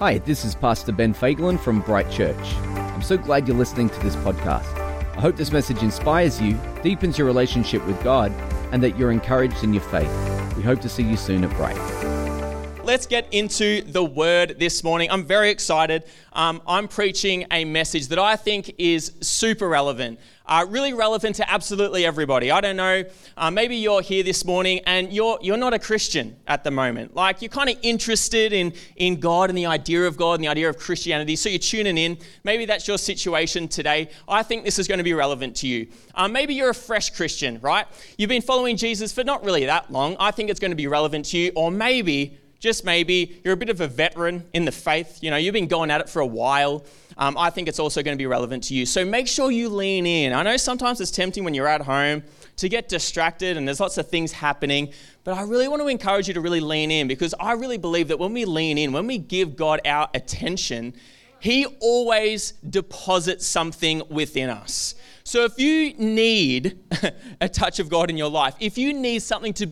Hi, this is Pastor Ben Fagelin from Bright Church. I'm so glad you're listening to this podcast. I hope this message inspires you, deepens your relationship with God, and that you're encouraged in your faith. We hope to see you soon at Bright let's get into the word this morning. I'm very excited. Um, I'm preaching a message that I think is super relevant, uh, really relevant to absolutely everybody. I don't know, uh, maybe you're here this morning and you're, you're not a Christian at the moment. Like you're kind of interested in, in God and the idea of God and the idea of Christianity, so you're tuning in. Maybe that's your situation today. I think this is going to be relevant to you. Uh, maybe you're a fresh Christian, right? You've been following Jesus for not really that long. I think it's going to be relevant to you. Or maybe just maybe you're a bit of a veteran in the faith. You know, you've been going at it for a while. Um, I think it's also going to be relevant to you. So make sure you lean in. I know sometimes it's tempting when you're at home to get distracted and there's lots of things happening, but I really want to encourage you to really lean in because I really believe that when we lean in, when we give God our attention, He always deposits something within us. So if you need a touch of God in your life, if you need something to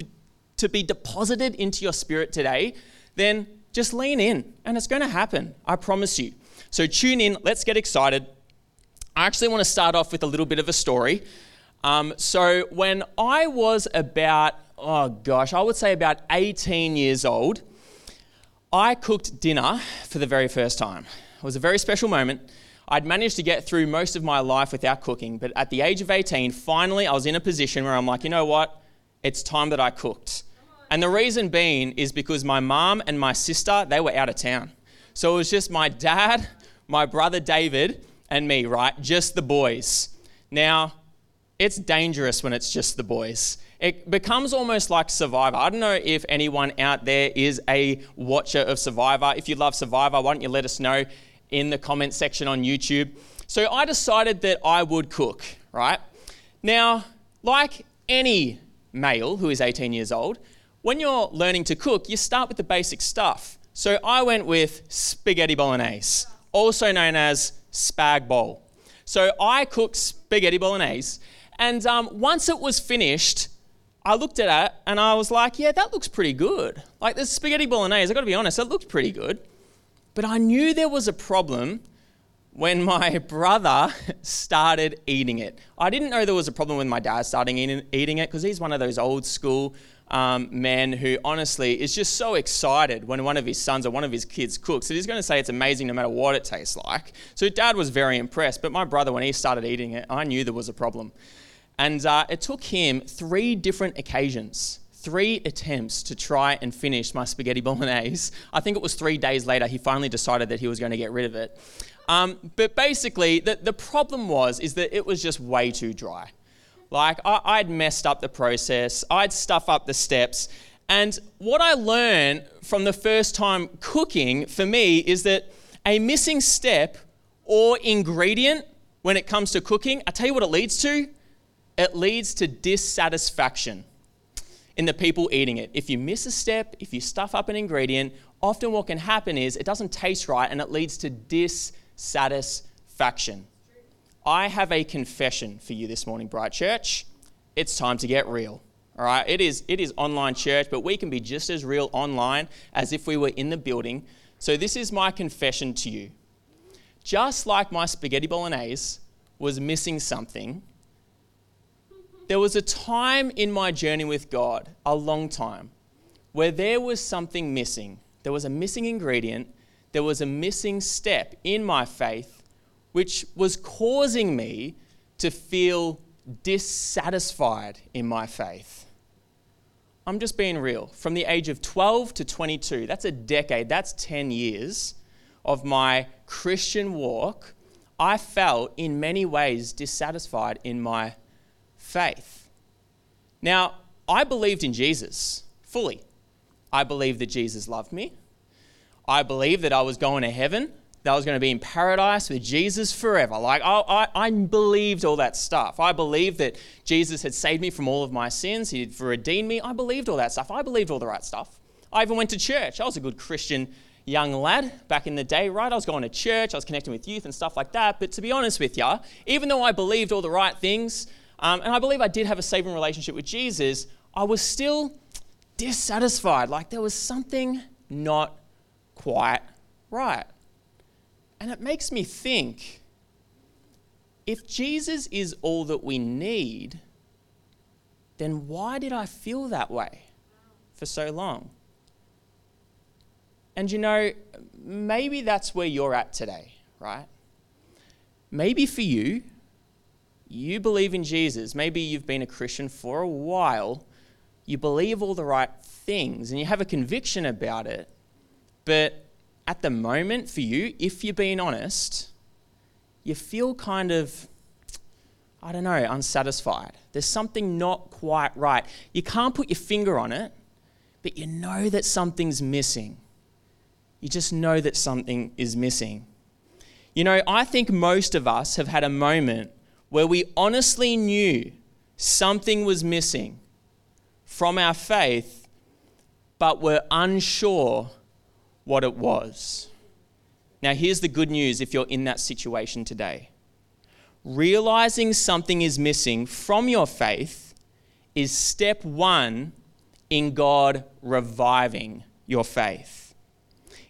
to be deposited into your spirit today, then just lean in and it's going to happen. I promise you. So tune in. Let's get excited. I actually want to start off with a little bit of a story. Um, so when I was about, oh gosh, I would say about 18 years old, I cooked dinner for the very first time. It was a very special moment. I'd managed to get through most of my life without cooking, but at the age of 18, finally I was in a position where I'm like, you know what? It's time that I cooked. And the reason being is because my mom and my sister, they were out of town. So it was just my dad, my brother David, and me, right? Just the boys. Now, it's dangerous when it's just the boys. It becomes almost like Survivor. I don't know if anyone out there is a watcher of Survivor. If you love Survivor, why don't you let us know in the comment section on YouTube? So I decided that I would cook, right? Now, like any male who is 18 years old, when you're learning to cook, you start with the basic stuff. So I went with spaghetti bolognese, also known as spag bol. So I cooked spaghetti bolognese, and um, once it was finished, I looked at it and I was like, yeah, that looks pretty good. Like the spaghetti bolognese, I gotta be honest, it looked pretty good. But I knew there was a problem when my brother started eating it. I didn't know there was a problem when my dad starting eating it because he's one of those old school um, man who honestly is just so excited when one of his sons or one of his kids cooks that he's going to say it's amazing no matter what it tastes like. So dad was very impressed, but my brother, when he started eating it, I knew there was a problem. And uh, it took him three different occasions, three attempts to try and finish my spaghetti bolognese. I think it was three days later he finally decided that he was going to get rid of it. Um, but basically, the, the problem was is that it was just way too dry. Like, I, would messed up the process, I'd stuff up the steps. And what I learned from the first time cooking for me is that a missing step or ingredient when it comes to cooking, I tell you what it leads to it leads to dissatisfaction in the people eating it. If you miss a step, if you stuff up an ingredient, often what can happen is it doesn't taste right and it leads to dissatisfaction. I have a confession for you this morning, Bright Church. It's time to get real. All right, it is, it is online church, but we can be just as real online as if we were in the building. So, this is my confession to you. Just like my spaghetti bolognese was missing something, there was a time in my journey with God, a long time, where there was something missing. There was a missing ingredient, there was a missing step in my faith which was causing me to feel dissatisfied in my faith. I'm just being real. From the age of 12 to 22, that's a decade, that's 10 years of my Christian walk, I felt in many ways dissatisfied in my faith. Now, I believed in Jesus fully. I believed that Jesus loved me. I believed that I was going to heaven that I was going to be in paradise with Jesus forever. Like, I, I, I, believed all that stuff. I believed that Jesus had saved me from all of my sins, He had redeemed me. I believed all that stuff. I believed all the right stuff. I even went to church. I was a good Christian young lad back in the day, right? I was going to church, I was connecting with youth and stuff like that. But to be honest with you, even though I believed all the right things, um, and I believe I did have a saving relationship with Jesus, I was still dissatisfied. Like there was something not quite right. And it makes me think if Jesus is all that we need, then why did I feel that way for so long? And you know, maybe that's where you're at today, right? Maybe for you, you believe in Jesus. Maybe you've been a Christian for a while. You believe all the right things and you have a conviction about it. But at the moment, for you, if you're being honest, you feel kind of, I don't know, unsatisfied. There's something not quite right. You can't put your finger on it, but you know that something's missing. You just know that something is missing. You know, I think most of us have had a moment where we honestly knew something was missing from our faith, but were unsure what it was. Now, here's the good news if you're in that situation today. Realizing something is missing from your faith is step one in God reviving your faith.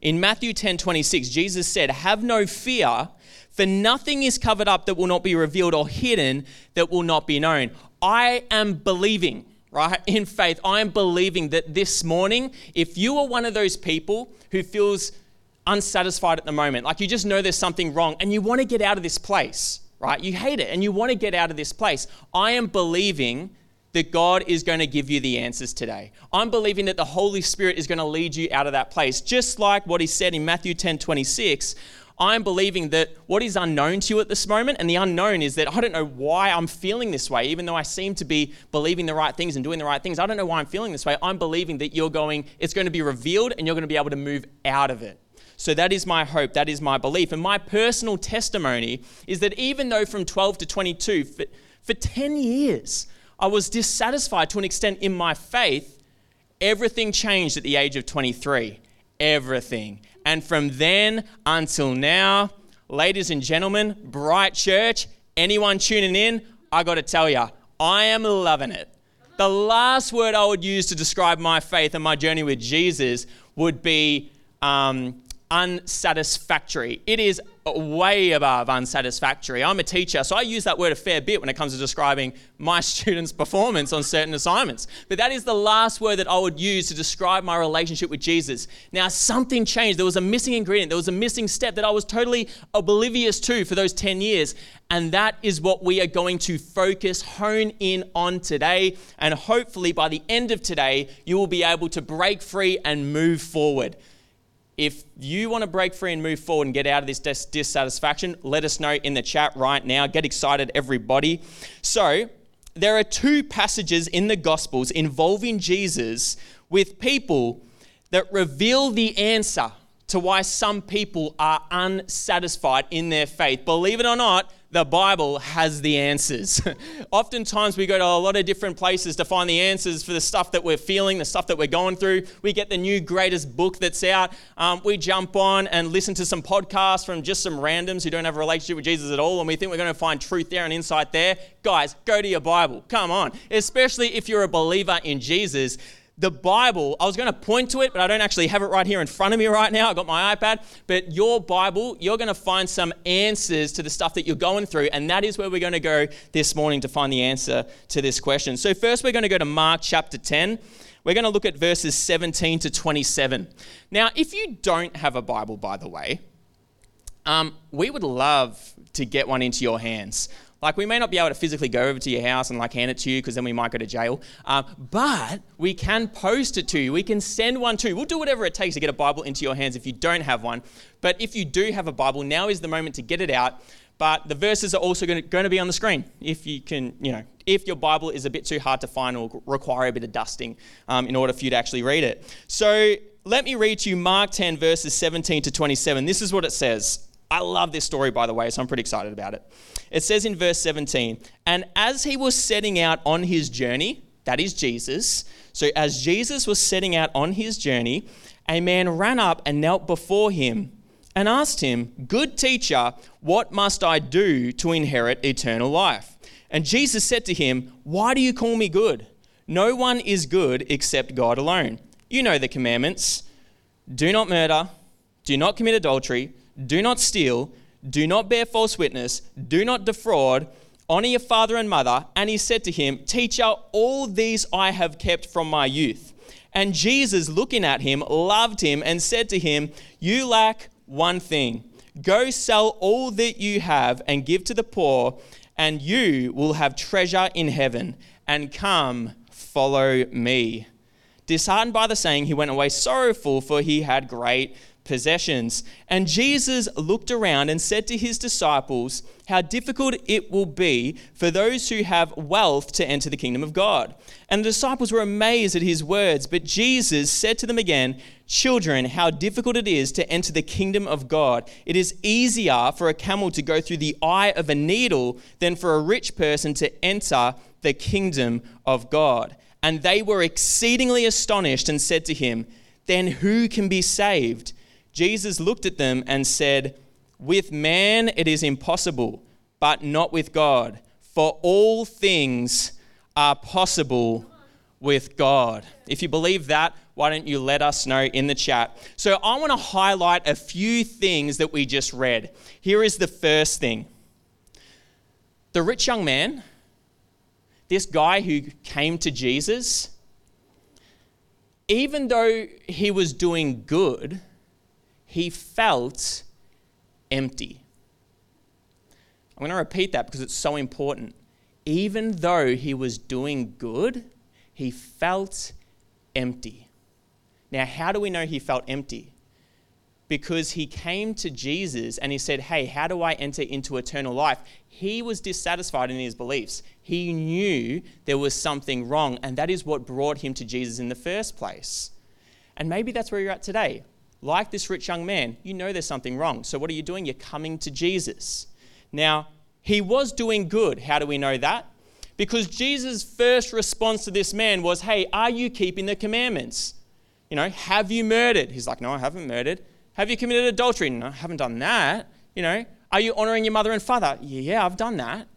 In Matthew 10 26, Jesus said, Have no fear, for nothing is covered up that will not be revealed or hidden that will not be known. I am believing, right, in faith. I am believing that this morning, if you are one of those people who feels unsatisfied at the moment, like you just know there's something wrong and you want to get out of this place, right? You hate it and you want to get out of this place. I am believing that God is going to give you the answers today. I'm believing that the Holy Spirit is going to lead you out of that place. Just like what he said in Matthew 10 26, I'm believing that what is unknown to you at this moment, and the unknown is that I don't know why I'm feeling this way, even though I seem to be believing the right things and doing the right things. I don't know why I'm feeling this way. I'm believing that you're going, it's going to be revealed and you're going to be able to move out of it. So that is my hope, that is my belief. And my personal testimony is that even though from 12 to 22, for, for 10 years, I was dissatisfied to an extent in my faith, everything changed at the age of 23. Everything. And from then until now, ladies and gentlemen, Bright Church, anyone tuning in, I got to tell you, I am loving it. The last word I would use to describe my faith and my journey with Jesus would be um, unsatisfactory. It is way above unsatisfactory. I'm a teacher, so I use that word a fair bit when it comes to describing my students' performance on certain assignments. But that is the last word that I would use to describe my relationship with Jesus. Now, something changed. There was a missing ingredient, there was a missing step that I was totally oblivious to for those 10 years. And that is what we are going to focus, hone in on today. And hopefully, by the end of today, you will be able to break free and move forward. If you want to break free and move forward and get out of this dis- dissatisfaction, let us know in the chat right now. Get excited, everybody. So, there are two passages in the Gospels involving Jesus with people that reveal the answer to why some people are unsatisfied in their faith. Believe it or not, the Bible has the answers. Oftentimes, we go to a lot of different places to find the answers for the stuff that we're feeling, the stuff that we're going through. We get the new greatest book that's out. Um, we jump on and listen to some podcasts from just some randoms who don't have a relationship with Jesus at all, and we think we're going to find truth there and insight there. Guys, go to your Bible. Come on. Especially if you're a believer in Jesus the Bible, I was going to point to it, but I don't actually have it right here in front of me right now. I've got my iPad. But your Bible, you're going to find some answers to the stuff that you're going through. And that is where we're going to go this morning to find the answer to this question. So, first, we're going to go to Mark chapter 10. We're going to look at verses 17 to 27. Now, if you don't have a Bible, by the way, um, we would love to get one into your hands. Like, we may not be able to physically go over to your house and like hand it to you because then we might go to jail. Uh, but we can post it to you. We can send one to you. We'll do whatever it takes to get a Bible into your hands if you don't have one. But if you do have a Bible, now is the moment to get it out. But the verses are also going to, going to be on the screen if you can, you know, if your Bible is a bit too hard to find or require a bit of dusting um, in order for you to actually read it. So let me read to you Mark 10, verses 17 to 27. This is what it says. I love this story, by the way, so I'm pretty excited about it. It says in verse 17, and as he was setting out on his journey, that is Jesus. So as Jesus was setting out on his journey, a man ran up and knelt before him and asked him, Good teacher, what must I do to inherit eternal life? And Jesus said to him, Why do you call me good? No one is good except God alone. You know the commandments do not murder do not commit adultery, do not steal, do not bear false witness, do not defraud, honor your father and mother. And he said to him, Teacher, all these I have kept from my youth. And Jesus, looking at him, loved him and said to him, You lack one thing. Go sell all that you have and give to the poor, and you will have treasure in heaven. And come, follow me. Disheartened by the saying, he went away sorrowful, for he had great possessions. And Jesus looked around and said to his disciples, How difficult it will be for those who have wealth to enter the kingdom of God. And the disciples were amazed at his words. But Jesus said to them again, Children, how difficult it is to enter the kingdom of God. It is easier for a camel to go through the eye of a needle than for a rich person to enter the kingdom of God. And they were exceedingly astonished and said to him, Then who can be saved? Jesus looked at them and said, With man it is impossible, but not with God, for all things are possible with God. If you believe that, why don't you let us know in the chat? So, I want to highlight a few things that we just read. Here is the first thing the rich young man, this guy who came to Jesus, even though he was doing good, he felt empty. I'm going to repeat that because it's so important. Even though he was doing good, he felt empty. Now, how do we know he felt empty? Because he came to Jesus and he said, Hey, how do I enter into eternal life? He was dissatisfied in his beliefs. He knew there was something wrong, and that is what brought him to Jesus in the first place. And maybe that's where you're at today like this rich young man, you know there's something wrong. So what are you doing? You're coming to Jesus. Now, he was doing good. How do we know that? Because Jesus' first response to this man was, Hey, are you keeping the commandments? You know, have you murdered? He's like, No, I haven't murdered. Have you committed adultery? No, I haven't done that. You know, are you honoring your mother and father? Yeah, I've done that.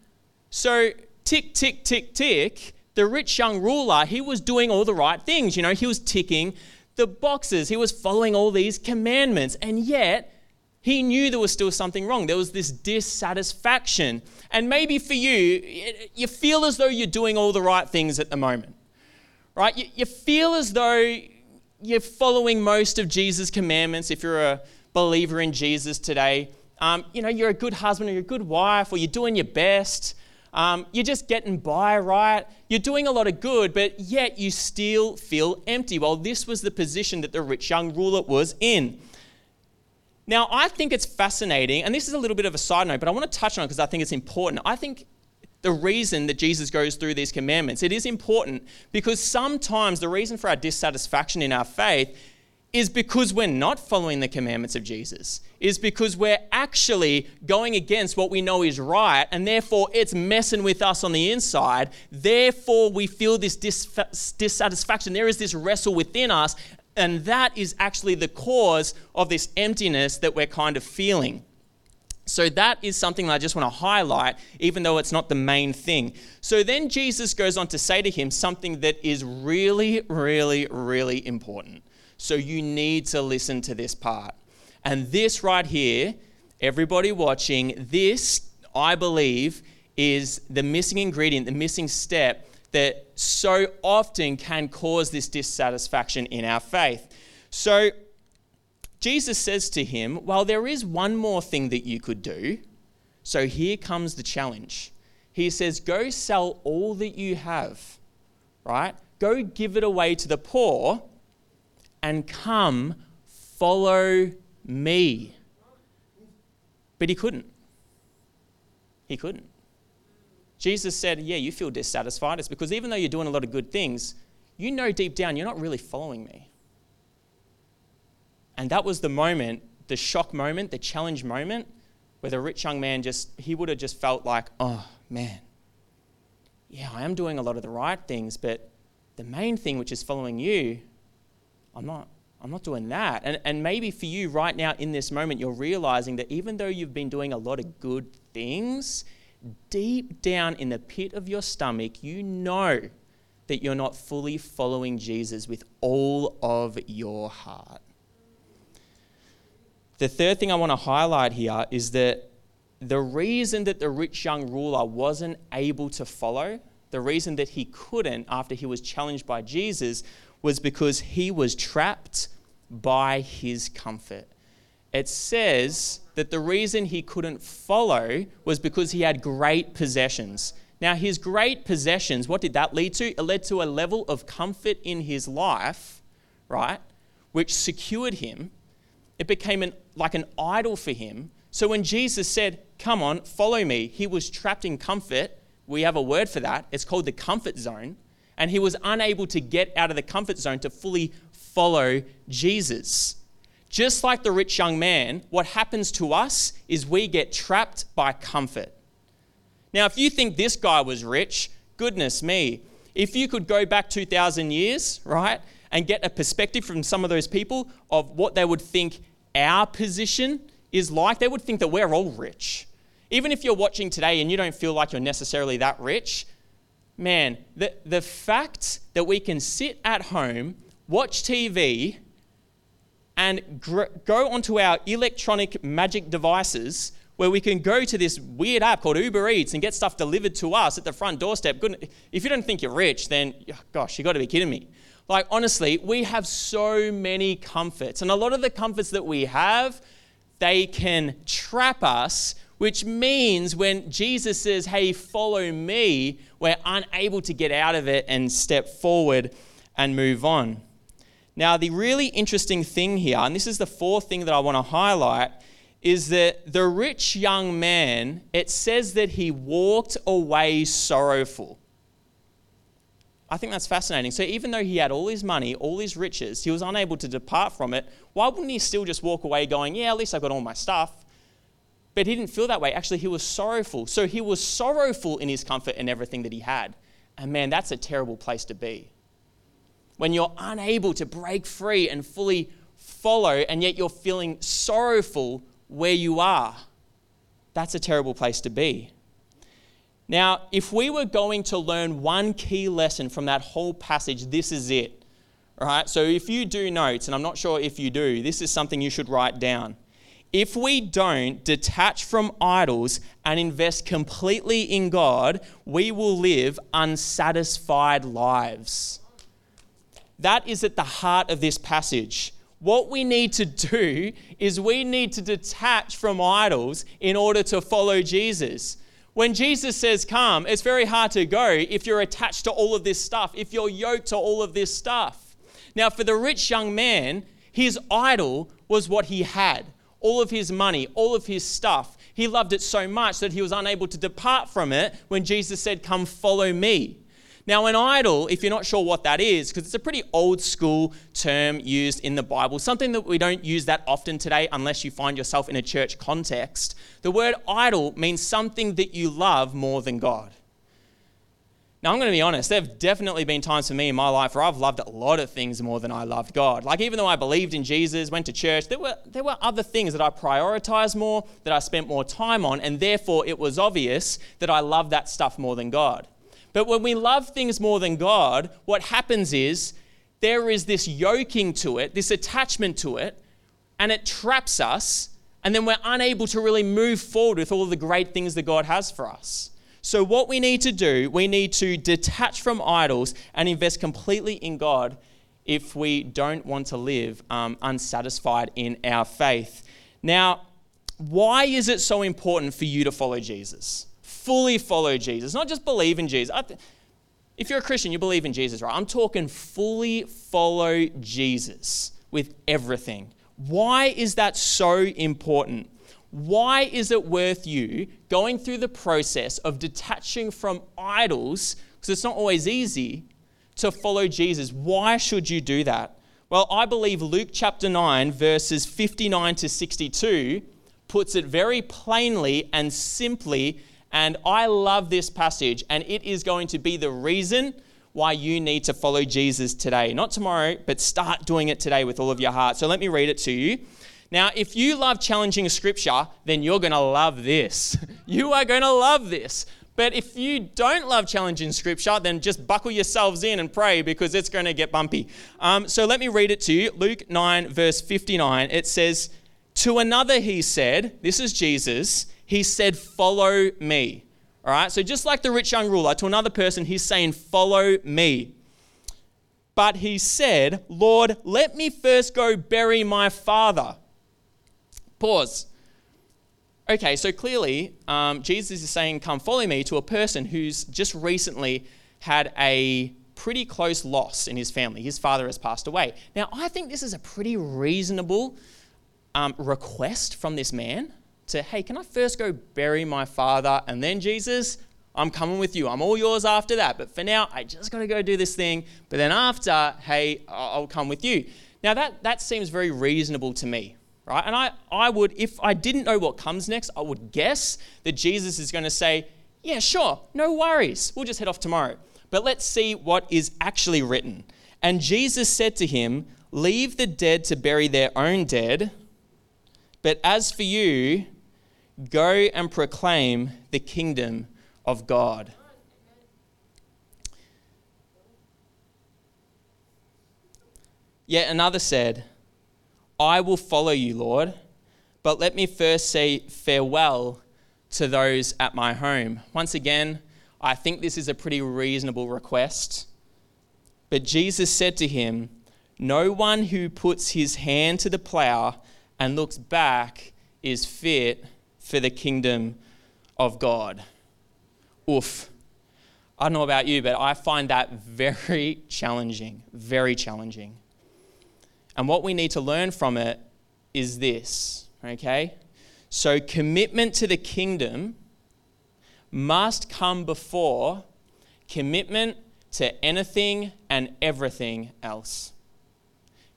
So, tick, tick, tick, tick. The rich young ruler, he was doing all the right things. You know, he was ticking the boxes. He was following all these commandments. And yet, he knew there was still something wrong. There was this dissatisfaction. And maybe for you, you feel as though you're doing all the right things at the moment, right? You, feel as though you're following most of Jesus' commandments if you're a believer in Jesus today. Um, you know, you're a good husband or you're a good wife or you're doing your best. Um, you're just getting by, right? You're doing a lot of good, but yet you still feel empty. Well, this was the position that the rich young ruler was in. Now, I think it's fascinating, and this is a little bit of a side note, but I want to touch on it because I think it's important. I think the reason that Jesus goes through these commandments, it is important because sometimes the reason for our dissatisfaction in our faith is because we're not following the commandments of Jesus, is because we're actually going against what we know is right, and therefore it's messing with us on the inside. Therefore, we feel this dis- dissatisfaction. There is this wrestle within us, and that is actually the cause of this emptiness that we're kind of feeling. So, that is something that I just want to highlight, even though it's not the main thing. So, then Jesus goes on to say to him something that is really, really, really important. So you need to listen to this part. And this right here, everybody watching, this, I believe, is the missing ingredient, the missing step that so often can cause this dissatisfaction in our faith. So Jesus says to him, Well, there is one more thing that you could do. So here comes the challenge. He says, Go sell all that you have, right? Go give it away to the poor and come, follow me. But he couldn't. He couldn't. Jesus said, Yeah, you feel dissatisfied. It's because even though you're doing a lot of good things, you know deep down you're not really following me. And that was the moment, the shock moment, the challenge moment, where the rich young man just, he would have just felt like, oh man, yeah, I am doing a lot of the right things, but the main thing, which is following you, I'm not, I'm not doing that. And, and maybe for you right now in this moment, you're realizing that even though you've been doing a lot of good things, deep down in the pit of your stomach, you know that you're not fully following Jesus with all of your heart. the third thing I want to highlight here is that the reason that the rich young ruler wasn't able to follow, the reason that he couldn't after he was challenged by Jesus, was because he was trapped by his comfort. It says that the reason he couldn't follow was because he had great possessions. Now, his great possessions, what did that lead to? It led to a level of comfort in his life, right, which secured him. It became an, like an idol for him. So when Jesus said, Come on, follow me, he was trapped in comfort. We have a word for that. It's called the comfort zone. And he was unable to get out of the comfort zone to fully follow Jesus. Just like the rich young man, what happens to us is we get trapped by comfort. Now, if you think this guy was rich, goodness me, if you could go back 2,000 years, right, and get a perspective from some of those people of what they would think our position is like, they would think that we're all rich. Even if you're watching today and you don't feel like you're necessarily that rich, man, the, the fact that we can sit at home, watch TV, and gr- go onto our electronic magic devices where we can go to this weird app called Uber Eats and get stuff delivered to us at the front doorstep. Good. If you don't think you're rich, then oh, gosh, you got to be kidding me. Like, honestly, we have so many comforts. And a lot of the comforts that we have, they can trap us, which means when Jesus says, hey, follow me, we're unable to get out of it and step forward and move on. Now, the really interesting thing here, and this is the fourth thing that I want to highlight, is that the rich young man, it says that he walked away sorrowful. I think that's fascinating. So, even though he had all his money, all his riches, he was unable to depart from it, why wouldn't he still just walk away going, Yeah, at least I've got all my stuff? But he didn't feel that way. Actually, he was sorrowful. So, he was sorrowful in his comfort and everything that he had. And man, that's a terrible place to be when you're unable to break free and fully follow, and yet you're feeling sorrowful where you are. That's a terrible place to be. Now, if we were going to learn one key lesson from that whole passage, this is it. All right? So if you do notes, and I'm not sure if you do, this is something you should write down. If we don't detach from idols and invest completely in God, we will live unsatisfied lives. That is at the heart of this passage. What we need to do is we need to detach from idols in order to follow Jesus. When Jesus says come, it's very hard to go if you're attached to all of this stuff, if you're yoked to all of this stuff. Now, for the rich young man, his idol was what he had all of his money, all of his stuff. He loved it so much that he was unable to depart from it when Jesus said, Come follow me. Now, an idol, if you're not sure what that is, because it's a pretty old school term used in the Bible, something that we don't use that often today unless you find yourself in a church context. The word idol means something that you love more than God. Now, I'm going to be honest, there have definitely been times for me in my life where I've loved a lot of things more than I loved God. Like, even though I believed in Jesus, went to church, there were, there were other things that I prioritized more, that I spent more time on, and therefore it was obvious that I loved that stuff more than God. But when we love things more than God, what happens is there is this yoking to it, this attachment to it, and it traps us, and then we're unable to really move forward with all the great things that God has for us. So, what we need to do, we need to detach from idols and invest completely in God if we don't want to live um, unsatisfied in our faith. Now, why is it so important for you to follow Jesus? fully follow Jesus, not just believe in Jesus. If you're a Christian, you believe in Jesus, right? I'm talking fully follow Jesus with everything. Why is that so important? Why is it worth you going through the process of detaching from idols, because it's not always easy, to follow Jesus? Why should you do that? Well, I believe Luke chapter 9, verses 59 to 62, puts it very plainly and simply and I love this passage, and it is going to be the reason why you need to follow Jesus today. Not tomorrow, but start doing it today with all of your heart. So let me read it to you. Now, if you love challenging scripture, then you're going to love this. you are going to love this. But if you don't love challenging scripture, then just buckle yourselves in and pray because it's going to get bumpy. Um, so let me read it to you. Luke 9, verse 59. It says, To another, he said, This is Jesus, he said, Follow me. All right, so just like the rich young ruler, to another person, he's saying, Follow me. But he said, Lord, let me first go bury my father. Pause. Okay, so clearly, um, Jesus is saying, Come follow me to a person who's just recently had a pretty close loss in his family. His father has passed away. Now, I think this is a pretty reasonable um, request from this man to, hey, can I first go bury my father and then Jesus, I'm coming with you. I'm all yours after that. But for now, I just got to go do this thing. But then after, hey, I'll come with you. Now, that, that seems very reasonable to me, right? And I, I would, if I didn't know what comes next, I would guess that Jesus is going to say, yeah, sure, no worries. We'll just head off tomorrow. But let's see what is actually written. And Jesus said to him, Leave the dead to bury their own dead. But as for you, go and proclaim the kingdom of God. Yet another said, I will follow you, Lord, but let me first say farewell to those at my home. Once again, I think this is a pretty reasonable request. But Jesus said to him, No one who puts his hand to the plow and looks back is fit for the kingdom of God. Oof. I don't know about you, but I find that very challenging, very challenging. And what we need to learn from it is this, okay? So, commitment to the kingdom must come before commitment to anything and everything else.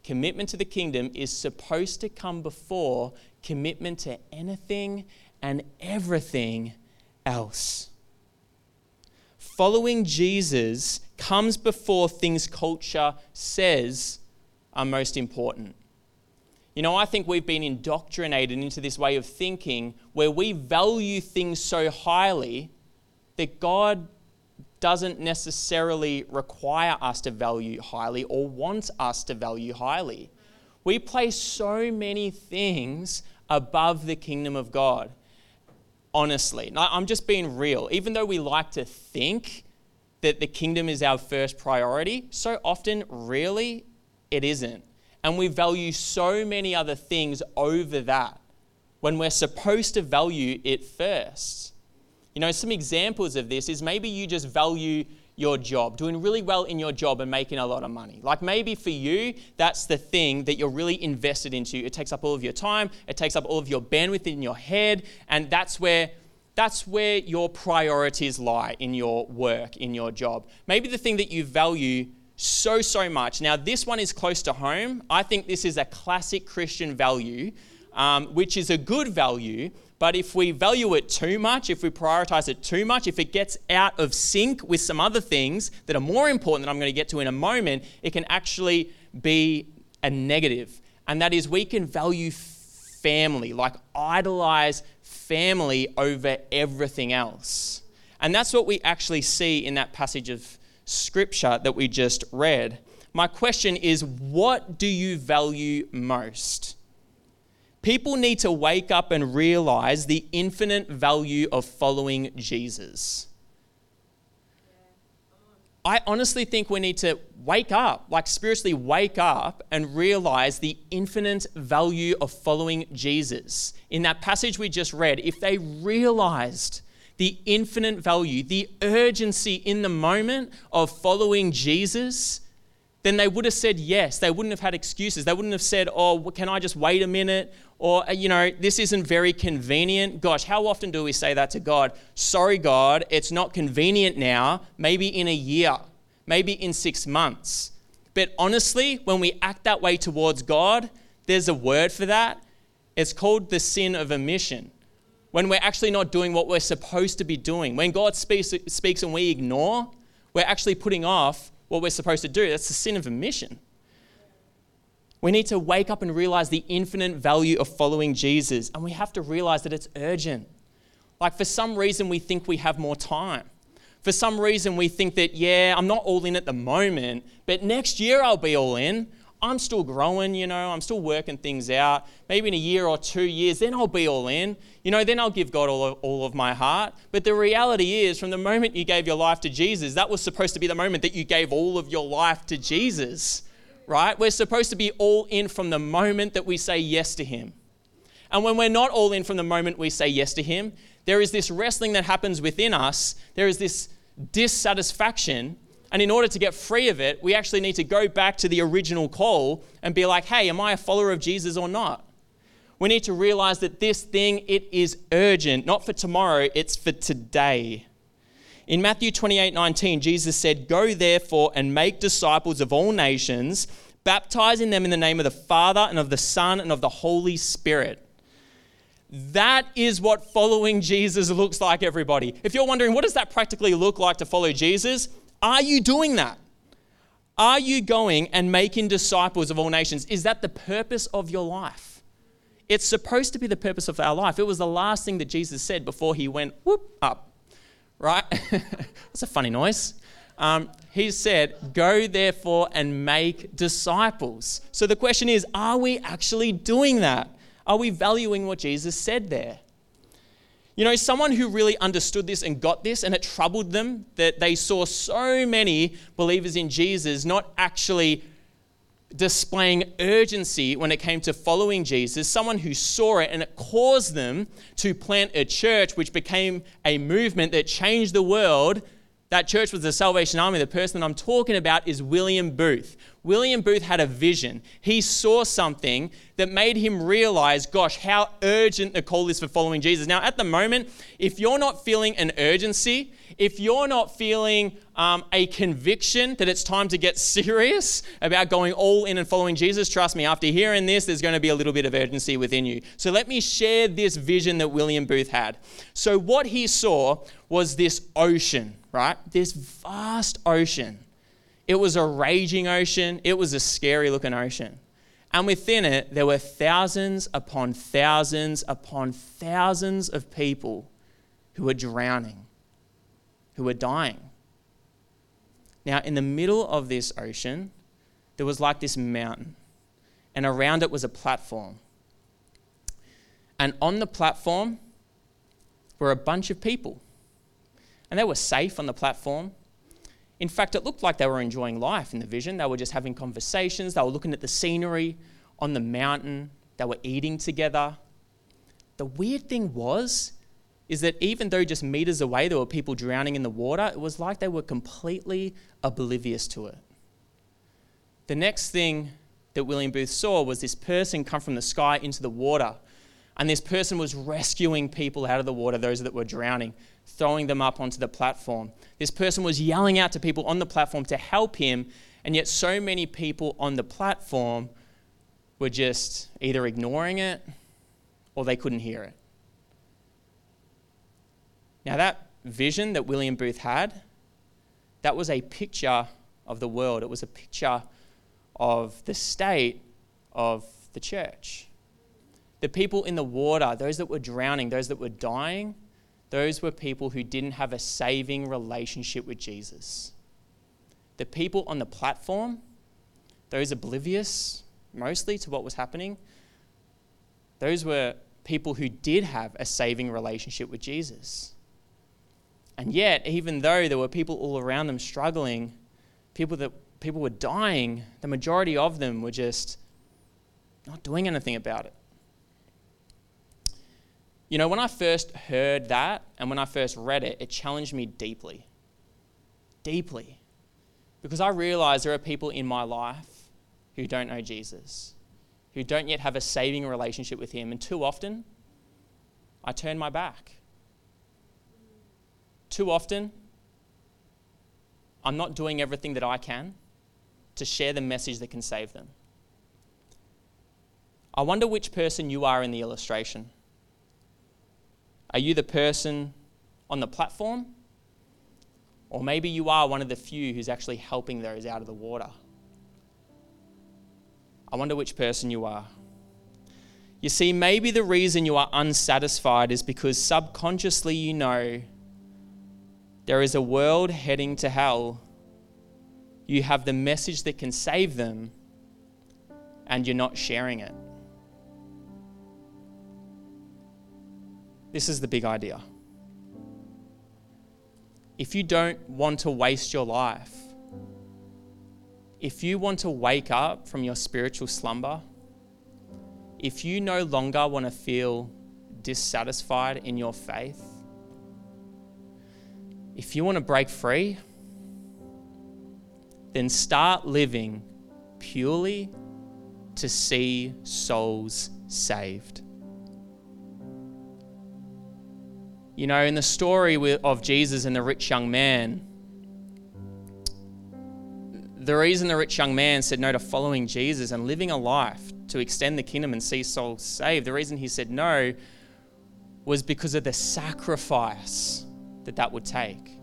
Commitment to the kingdom is supposed to come before commitment to anything and everything else. Following Jesus comes before things culture says are most important. You know, I think we've been indoctrinated into this way of thinking where we value things so highly that God doesn't necessarily require us to value highly or wants us to value highly. We place so many things above the kingdom of God. Honestly, I'm just being real. Even though we like to think that the kingdom is our first priority, so often, really, it isn't and we value so many other things over that when we're supposed to value it first. You know, some examples of this is maybe you just value your job, doing really well in your job and making a lot of money. Like maybe for you, that's the thing that you're really invested into. It takes up all of your time, it takes up all of your bandwidth in your head, and that's where that's where your priorities lie in your work, in your job. Maybe the thing that you value so, so much. Now, this one is close to home. I think this is a classic Christian value, um, which is a good value. But if we value it too much, if we prioritize it too much, if it gets out of sync with some other things that are more important that I'm going to get to in a moment, it can actually be a negative. And that is we can value family, like idolize family over everything else. And that's what we actually see in that passage of scripture that we just read. My question is what do you value most? People need to wake up and realize the infinite value of following Jesus. I honestly think we need to wake up, like spiritually wake up and realize the infinite value of following Jesus. In that passage we just read, if they realized the infinite value, the urgency in the moment of following Jesus, then they would have said yes. They wouldn't have had excuses. They wouldn't have said, oh, can I just wait a minute? Or, uh, you know, this isn't very convenient. Gosh, how often do we say that to God? Sorry, God, it's not convenient now. Maybe in a year, maybe in six months. But honestly, when we act that way towards God, there's a word for that. It's called the sin of omission when we're actually not doing what we're supposed to be doing. When God speaks, speaks and we ignore, we're actually putting off what we're supposed to do. That's the sin of omission. We need to wake up and realize the infinite value of following Jesus, and we have to realize that it's urgent. Like, for some reason, we think we have more time. For some reason, we think that, yeah, I'm not all in at the moment, but next year I'll be all in. I'm still growing, you know, I'm still working things out. Maybe in a year or two years, then I'll be all in. You know, then I'll give God all of, all of my heart. But the reality is, from the moment you gave your life to Jesus, that was supposed to be the moment that you gave all of your life to Jesus, right? We're supposed to be all in from the moment that we say yes to Him. And when we're not all in from the moment we say yes to Him, there is this wrestling that happens within us. There is this dissatisfaction and in order to get free of it, we actually need to go back to the original call and be like, hey, am I a follower of Jesus or not? We need to realize that this thing, it is urgent, not for tomorrow, it's for today. In Matthew 28 19, Jesus said, Go therefore and make disciples of all nations, baptizing them in the name of the Father and of the Son and of the Holy Spirit. That is what following Jesus looks like, everybody. If you're wondering, what does that practically look like to follow Jesus? Are you doing that? Are you going and making disciples of all nations? Is that the purpose of your life? It's supposed to be the purpose of our life. It was the last thing that Jesus said before he went whoop up, right? That's a funny noise. Um, he said, Go therefore and make disciples. So the question is, are we actually doing that? Are we valuing what Jesus said there? You know, someone who really understood this and got this, and it troubled them that they saw so many believers in Jesus not actually displaying urgency when it came to following Jesus, someone who saw it and it caused them to plant a church which became a movement that changed the world. That church was the Salvation Army. The person that I'm talking about is William Booth. William Booth had a vision. He saw something that made him realize, gosh, how urgent the call is for following Jesus. Now, at the moment, if you're not feeling an urgency, if you're not feeling um, a conviction that it's time to get serious about going all in and following Jesus, trust me, after hearing this, there's going to be a little bit of urgency within you. So let me share this vision that William Booth had. So, what he saw was this ocean, right? This vast ocean. It was a raging ocean, it was a scary looking ocean. And within it, there were thousands upon thousands upon thousands of people who were drowning, who were dying. Now, in the middle of this ocean, there was like this mountain, and around it was a platform. And on the platform were a bunch of people. And they were safe on the platform. In fact, it looked like they were enjoying life in the vision. They were just having conversations, they were looking at the scenery on the mountain, they were eating together. The weird thing was, is that even though just meters away there were people drowning in the water, it was like they were completely oblivious to it. The next thing that William Booth saw was this person come from the sky into the water. And this person was rescuing people out of the water, those that were drowning throwing them up onto the platform. This person was yelling out to people on the platform to help him, and yet so many people on the platform were just either ignoring it or they couldn't hear it. Now, that vision that William Booth had, that was a picture of the world. It was a picture of the state of the church. The people in the water, those that were drowning, those that were dying, those were people who didn't have a saving relationship with Jesus. The people on the platform, those oblivious mostly to what was happening, those were people who did have a saving relationship with Jesus. And yet, even though there were people all around them struggling, people that people were dying, the majority of them were just not doing anything about it. You know, when I first heard that and when I first read it, it challenged me deeply. Deeply. Because I realized there are people in my life who don't know Jesus, who don't yet have a saving relationship with Him. And too often, I turn my back. Too often, I'm not doing everything that I can to share the message that can save them. I wonder which person you are in the illustration. Are you the person on the platform? Or maybe you are one of the few who's actually helping those out of the water. I wonder which person you are. You see, maybe the reason you are unsatisfied is because subconsciously you know there is a world heading to hell. You have the message that can save them, and you're not sharing it. This is the big idea. If you don't want to waste your life, if you want to wake up from your spiritual slumber, if you no longer want to feel dissatisfied in your faith, if you want to break free, then start living purely to see souls saved. You know, in the story of Jesus and the rich young man, the reason the rich young man said no to following Jesus and living a life to extend the kingdom and see souls saved, the reason he said no was because of the sacrifice that that would take.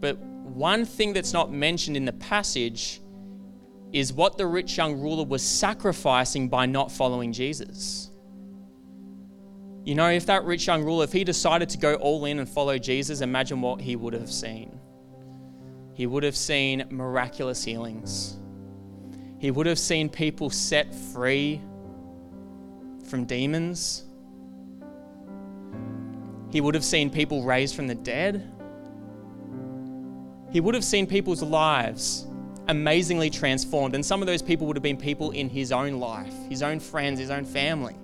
But one thing that's not mentioned in the passage is what the rich young ruler was sacrificing by not following Jesus. You know, if that rich young ruler, if he decided to go all in and follow Jesus, imagine what he would have seen. He would have seen miraculous healings. He would have seen people set free from demons. He would have seen people raised from the dead. He would have seen people's lives amazingly transformed. And some of those people would have been people in his own life, his own friends, his own family.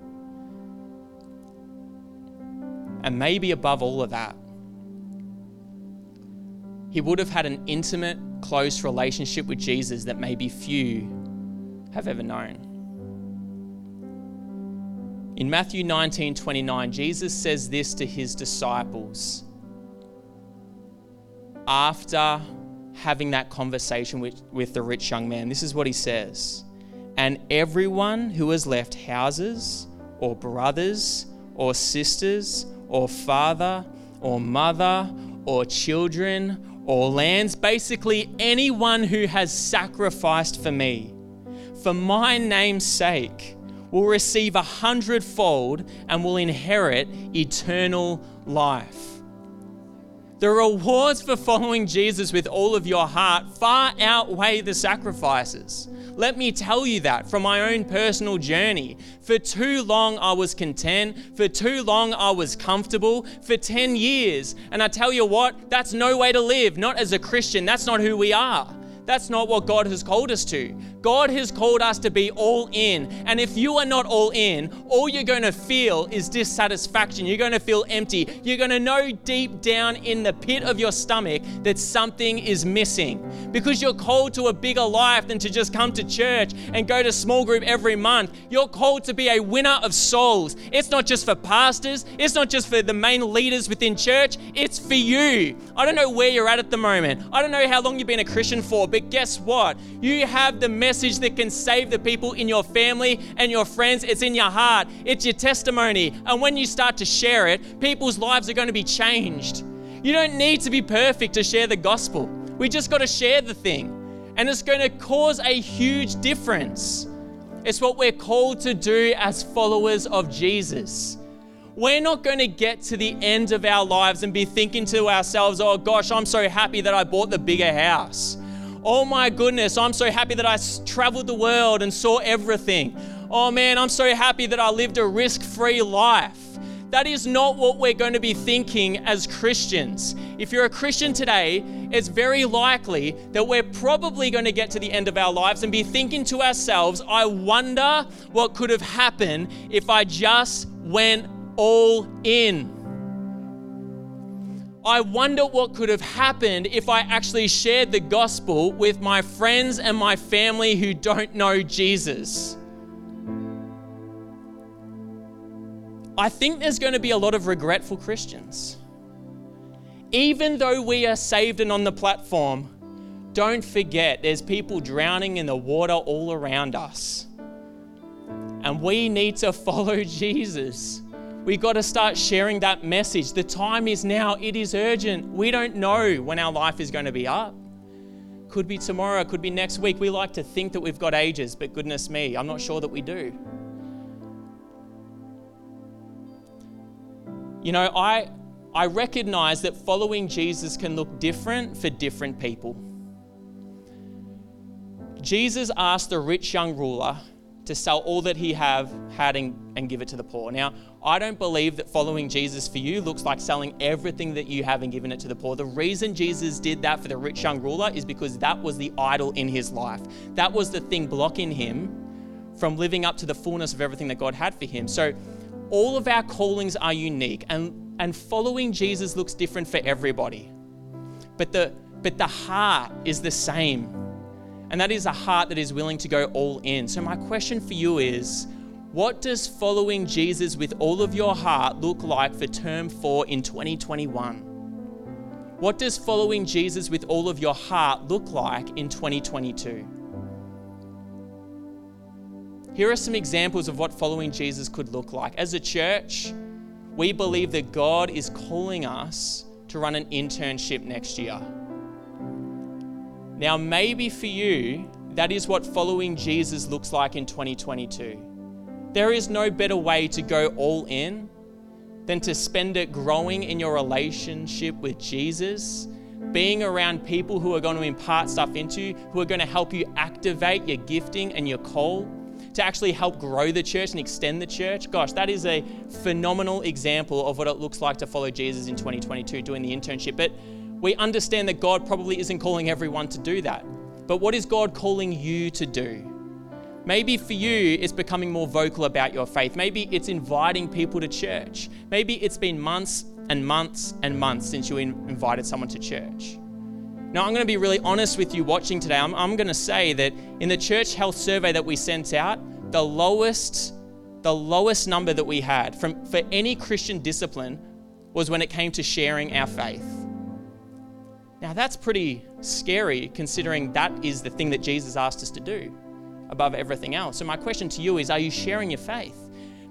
And maybe above all of that, he would have had an intimate, close relationship with Jesus that maybe few have ever known. In Matthew 19 29, Jesus says this to his disciples after having that conversation with, with the rich young man. This is what he says And everyone who has left houses, or brothers, or sisters, or father or mother or children or lands, basically anyone who has sacrificed for me, for my name's sake, will receive a hundredfold and will inherit eternal life. The rewards for following Jesus with all of your heart far outweigh the sacrifices. Let me tell you that from my own personal journey. For too long, I was content. For too long, I was comfortable. For 10 years. And I tell you what, that's no way to live. Not as a Christian. That's not who we are. That's not what God has called us to. God has called us to be all in. And if you are not all in, all you're going to feel is dissatisfaction. You're going to feel empty. You're going to know deep down in the pit of your stomach that something is missing because you're called to a bigger life than to just come to church and go to small group every month. You're called to be a winner of souls. It's not just for pastors, it's not just for the main leaders within church, it's for you. I don't know where you're at at the moment. I don't know how long you've been a Christian for, but guess what? You have the message that can save the people in your family and your friends. It's in your heart, it's your testimony. And when you start to share it, people's lives are going to be changed. You don't need to be perfect to share the gospel. We just got to share the thing. And it's going to cause a huge difference. It's what we're called to do as followers of Jesus. We're not going to get to the end of our lives and be thinking to ourselves, oh gosh, I'm so happy that I bought the bigger house. Oh my goodness, I'm so happy that I traveled the world and saw everything. Oh man, I'm so happy that I lived a risk free life. That is not what we're going to be thinking as Christians. If you're a Christian today, it's very likely that we're probably going to get to the end of our lives and be thinking to ourselves, I wonder what could have happened if I just went all in. I wonder what could have happened if I actually shared the gospel with my friends and my family who don't know Jesus. I think there's going to be a lot of regretful Christians. Even though we are saved and on the platform, don't forget there's people drowning in the water all around us. And we need to follow Jesus. We got to start sharing that message. The time is now, it is urgent. We don't know when our life is going to be up. Could be tomorrow, could be next week. We like to think that we've got ages, but goodness me, I'm not sure that we do. You know, I, I recognize that following Jesus can look different for different people. Jesus asked the rich young ruler to sell all that he have had and, and give it to the poor. Now, I don't believe that following Jesus for you looks like selling everything that you have and giving it to the poor. The reason Jesus did that for the rich young ruler is because that was the idol in his life. That was the thing blocking him from living up to the fullness of everything that God had for him. So, all of our callings are unique, and, and following Jesus looks different for everybody. But the, but the heart is the same and that is a heart that is willing to go all in. So, my question for you is what does following Jesus with all of your heart look like for term four in 2021? What does following Jesus with all of your heart look like in 2022? Here are some examples of what following Jesus could look like. As a church, we believe that God is calling us to run an internship next year. Now, maybe for you, that is what following Jesus looks like in 2022. There is no better way to go all in than to spend it growing in your relationship with Jesus, being around people who are going to impart stuff into you, who are going to help you activate your gifting and your call, to actually help grow the church and extend the church. Gosh, that is a phenomenal example of what it looks like to follow Jesus in 2022 doing the internship. But we understand that God probably isn't calling everyone to do that. But what is God calling you to do? Maybe for you, it's becoming more vocal about your faith. Maybe it's inviting people to church. Maybe it's been months and months and months since you invited someone to church. Now, I'm going to be really honest with you watching today. I'm, I'm going to say that in the church health survey that we sent out, the lowest, the lowest number that we had from, for any Christian discipline was when it came to sharing our faith. Now, that's pretty scary considering that is the thing that Jesus asked us to do above everything else. So, my question to you is Are you sharing your faith?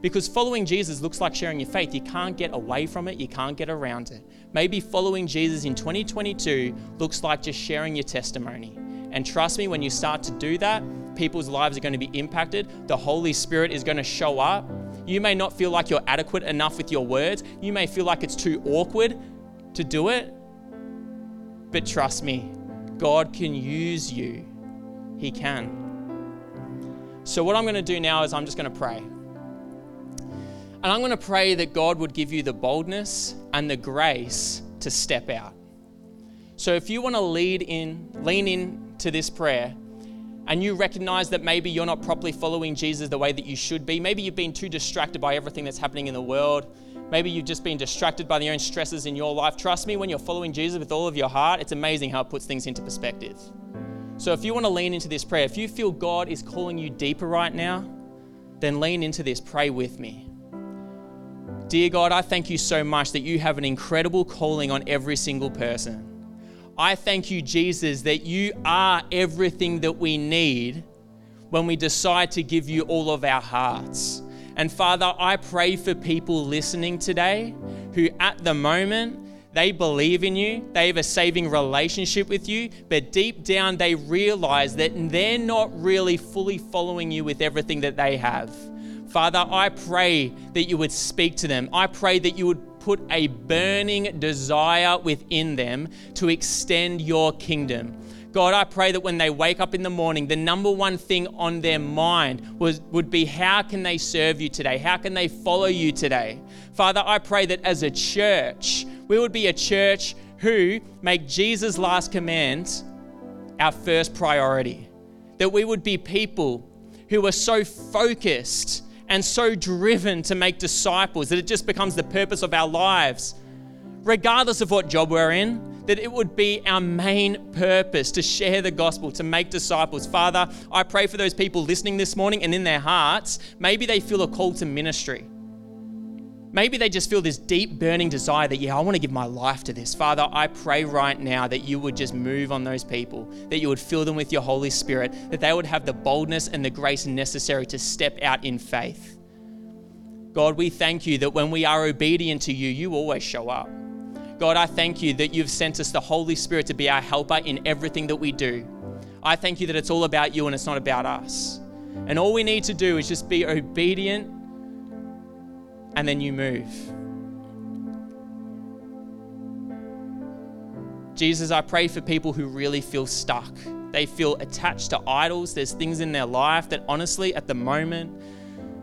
Because following Jesus looks like sharing your faith. You can't get away from it, you can't get around it. Maybe following Jesus in 2022 looks like just sharing your testimony. And trust me, when you start to do that, people's lives are going to be impacted. The Holy Spirit is going to show up. You may not feel like you're adequate enough with your words, you may feel like it's too awkward to do it. But trust me, God can use you. He can. So, what I'm going to do now is I'm just going to pray. And I'm going to pray that God would give you the boldness and the grace to step out. So, if you want to lead in, lean in to this prayer, and you recognize that maybe you're not properly following Jesus the way that you should be, maybe you've been too distracted by everything that's happening in the world, Maybe you've just been distracted by the own stresses in your life. Trust me, when you're following Jesus with all of your heart, it's amazing how it puts things into perspective. So if you want to lean into this prayer, if you feel God is calling you deeper right now, then lean into this. Pray with me. Dear God, I thank you so much that you have an incredible calling on every single person. I thank you, Jesus, that you are everything that we need when we decide to give you all of our hearts. And Father, I pray for people listening today who at the moment, they believe in you, they have a saving relationship with you, but deep down they realize that they're not really fully following you with everything that they have. Father, I pray that you would speak to them. I pray that you would put a burning desire within them to extend your kingdom. God, I pray that when they wake up in the morning, the number one thing on their mind was, would be how can they serve you today? How can they follow you today? Father, I pray that as a church, we would be a church who make Jesus' last command our first priority. That we would be people who are so focused and so driven to make disciples that it just becomes the purpose of our lives, regardless of what job we're in, that it would be our main purpose to share the gospel, to make disciples. Father, I pray for those people listening this morning and in their hearts, maybe they feel a call to ministry. Maybe they just feel this deep burning desire that, yeah, I want to give my life to this. Father, I pray right now that you would just move on those people, that you would fill them with your Holy Spirit, that they would have the boldness and the grace necessary to step out in faith. God, we thank you that when we are obedient to you, you always show up. God, I thank you that you've sent us the Holy Spirit to be our helper in everything that we do. I thank you that it's all about you and it's not about us. And all we need to do is just be obedient and then you move. Jesus, I pray for people who really feel stuck. They feel attached to idols. There's things in their life that honestly, at the moment,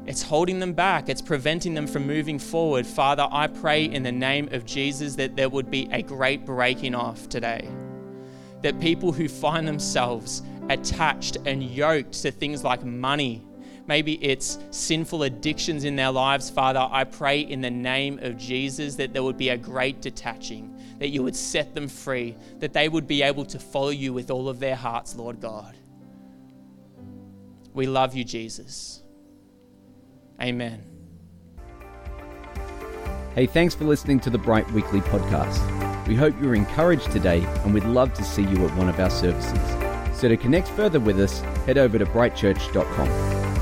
it's holding them back. It's preventing them from moving forward. Father, I pray in the name of Jesus that there would be a great breaking off today. That people who find themselves attached and yoked to things like money, maybe it's sinful addictions in their lives, Father, I pray in the name of Jesus that there would be a great detaching, that you would set them free, that they would be able to follow you with all of their hearts, Lord God. We love you, Jesus. Amen. Hey, thanks for listening to the Bright Weekly podcast. We hope you're encouraged today and we'd love to see you at one of our services. So to connect further with us, head over to brightchurch.com.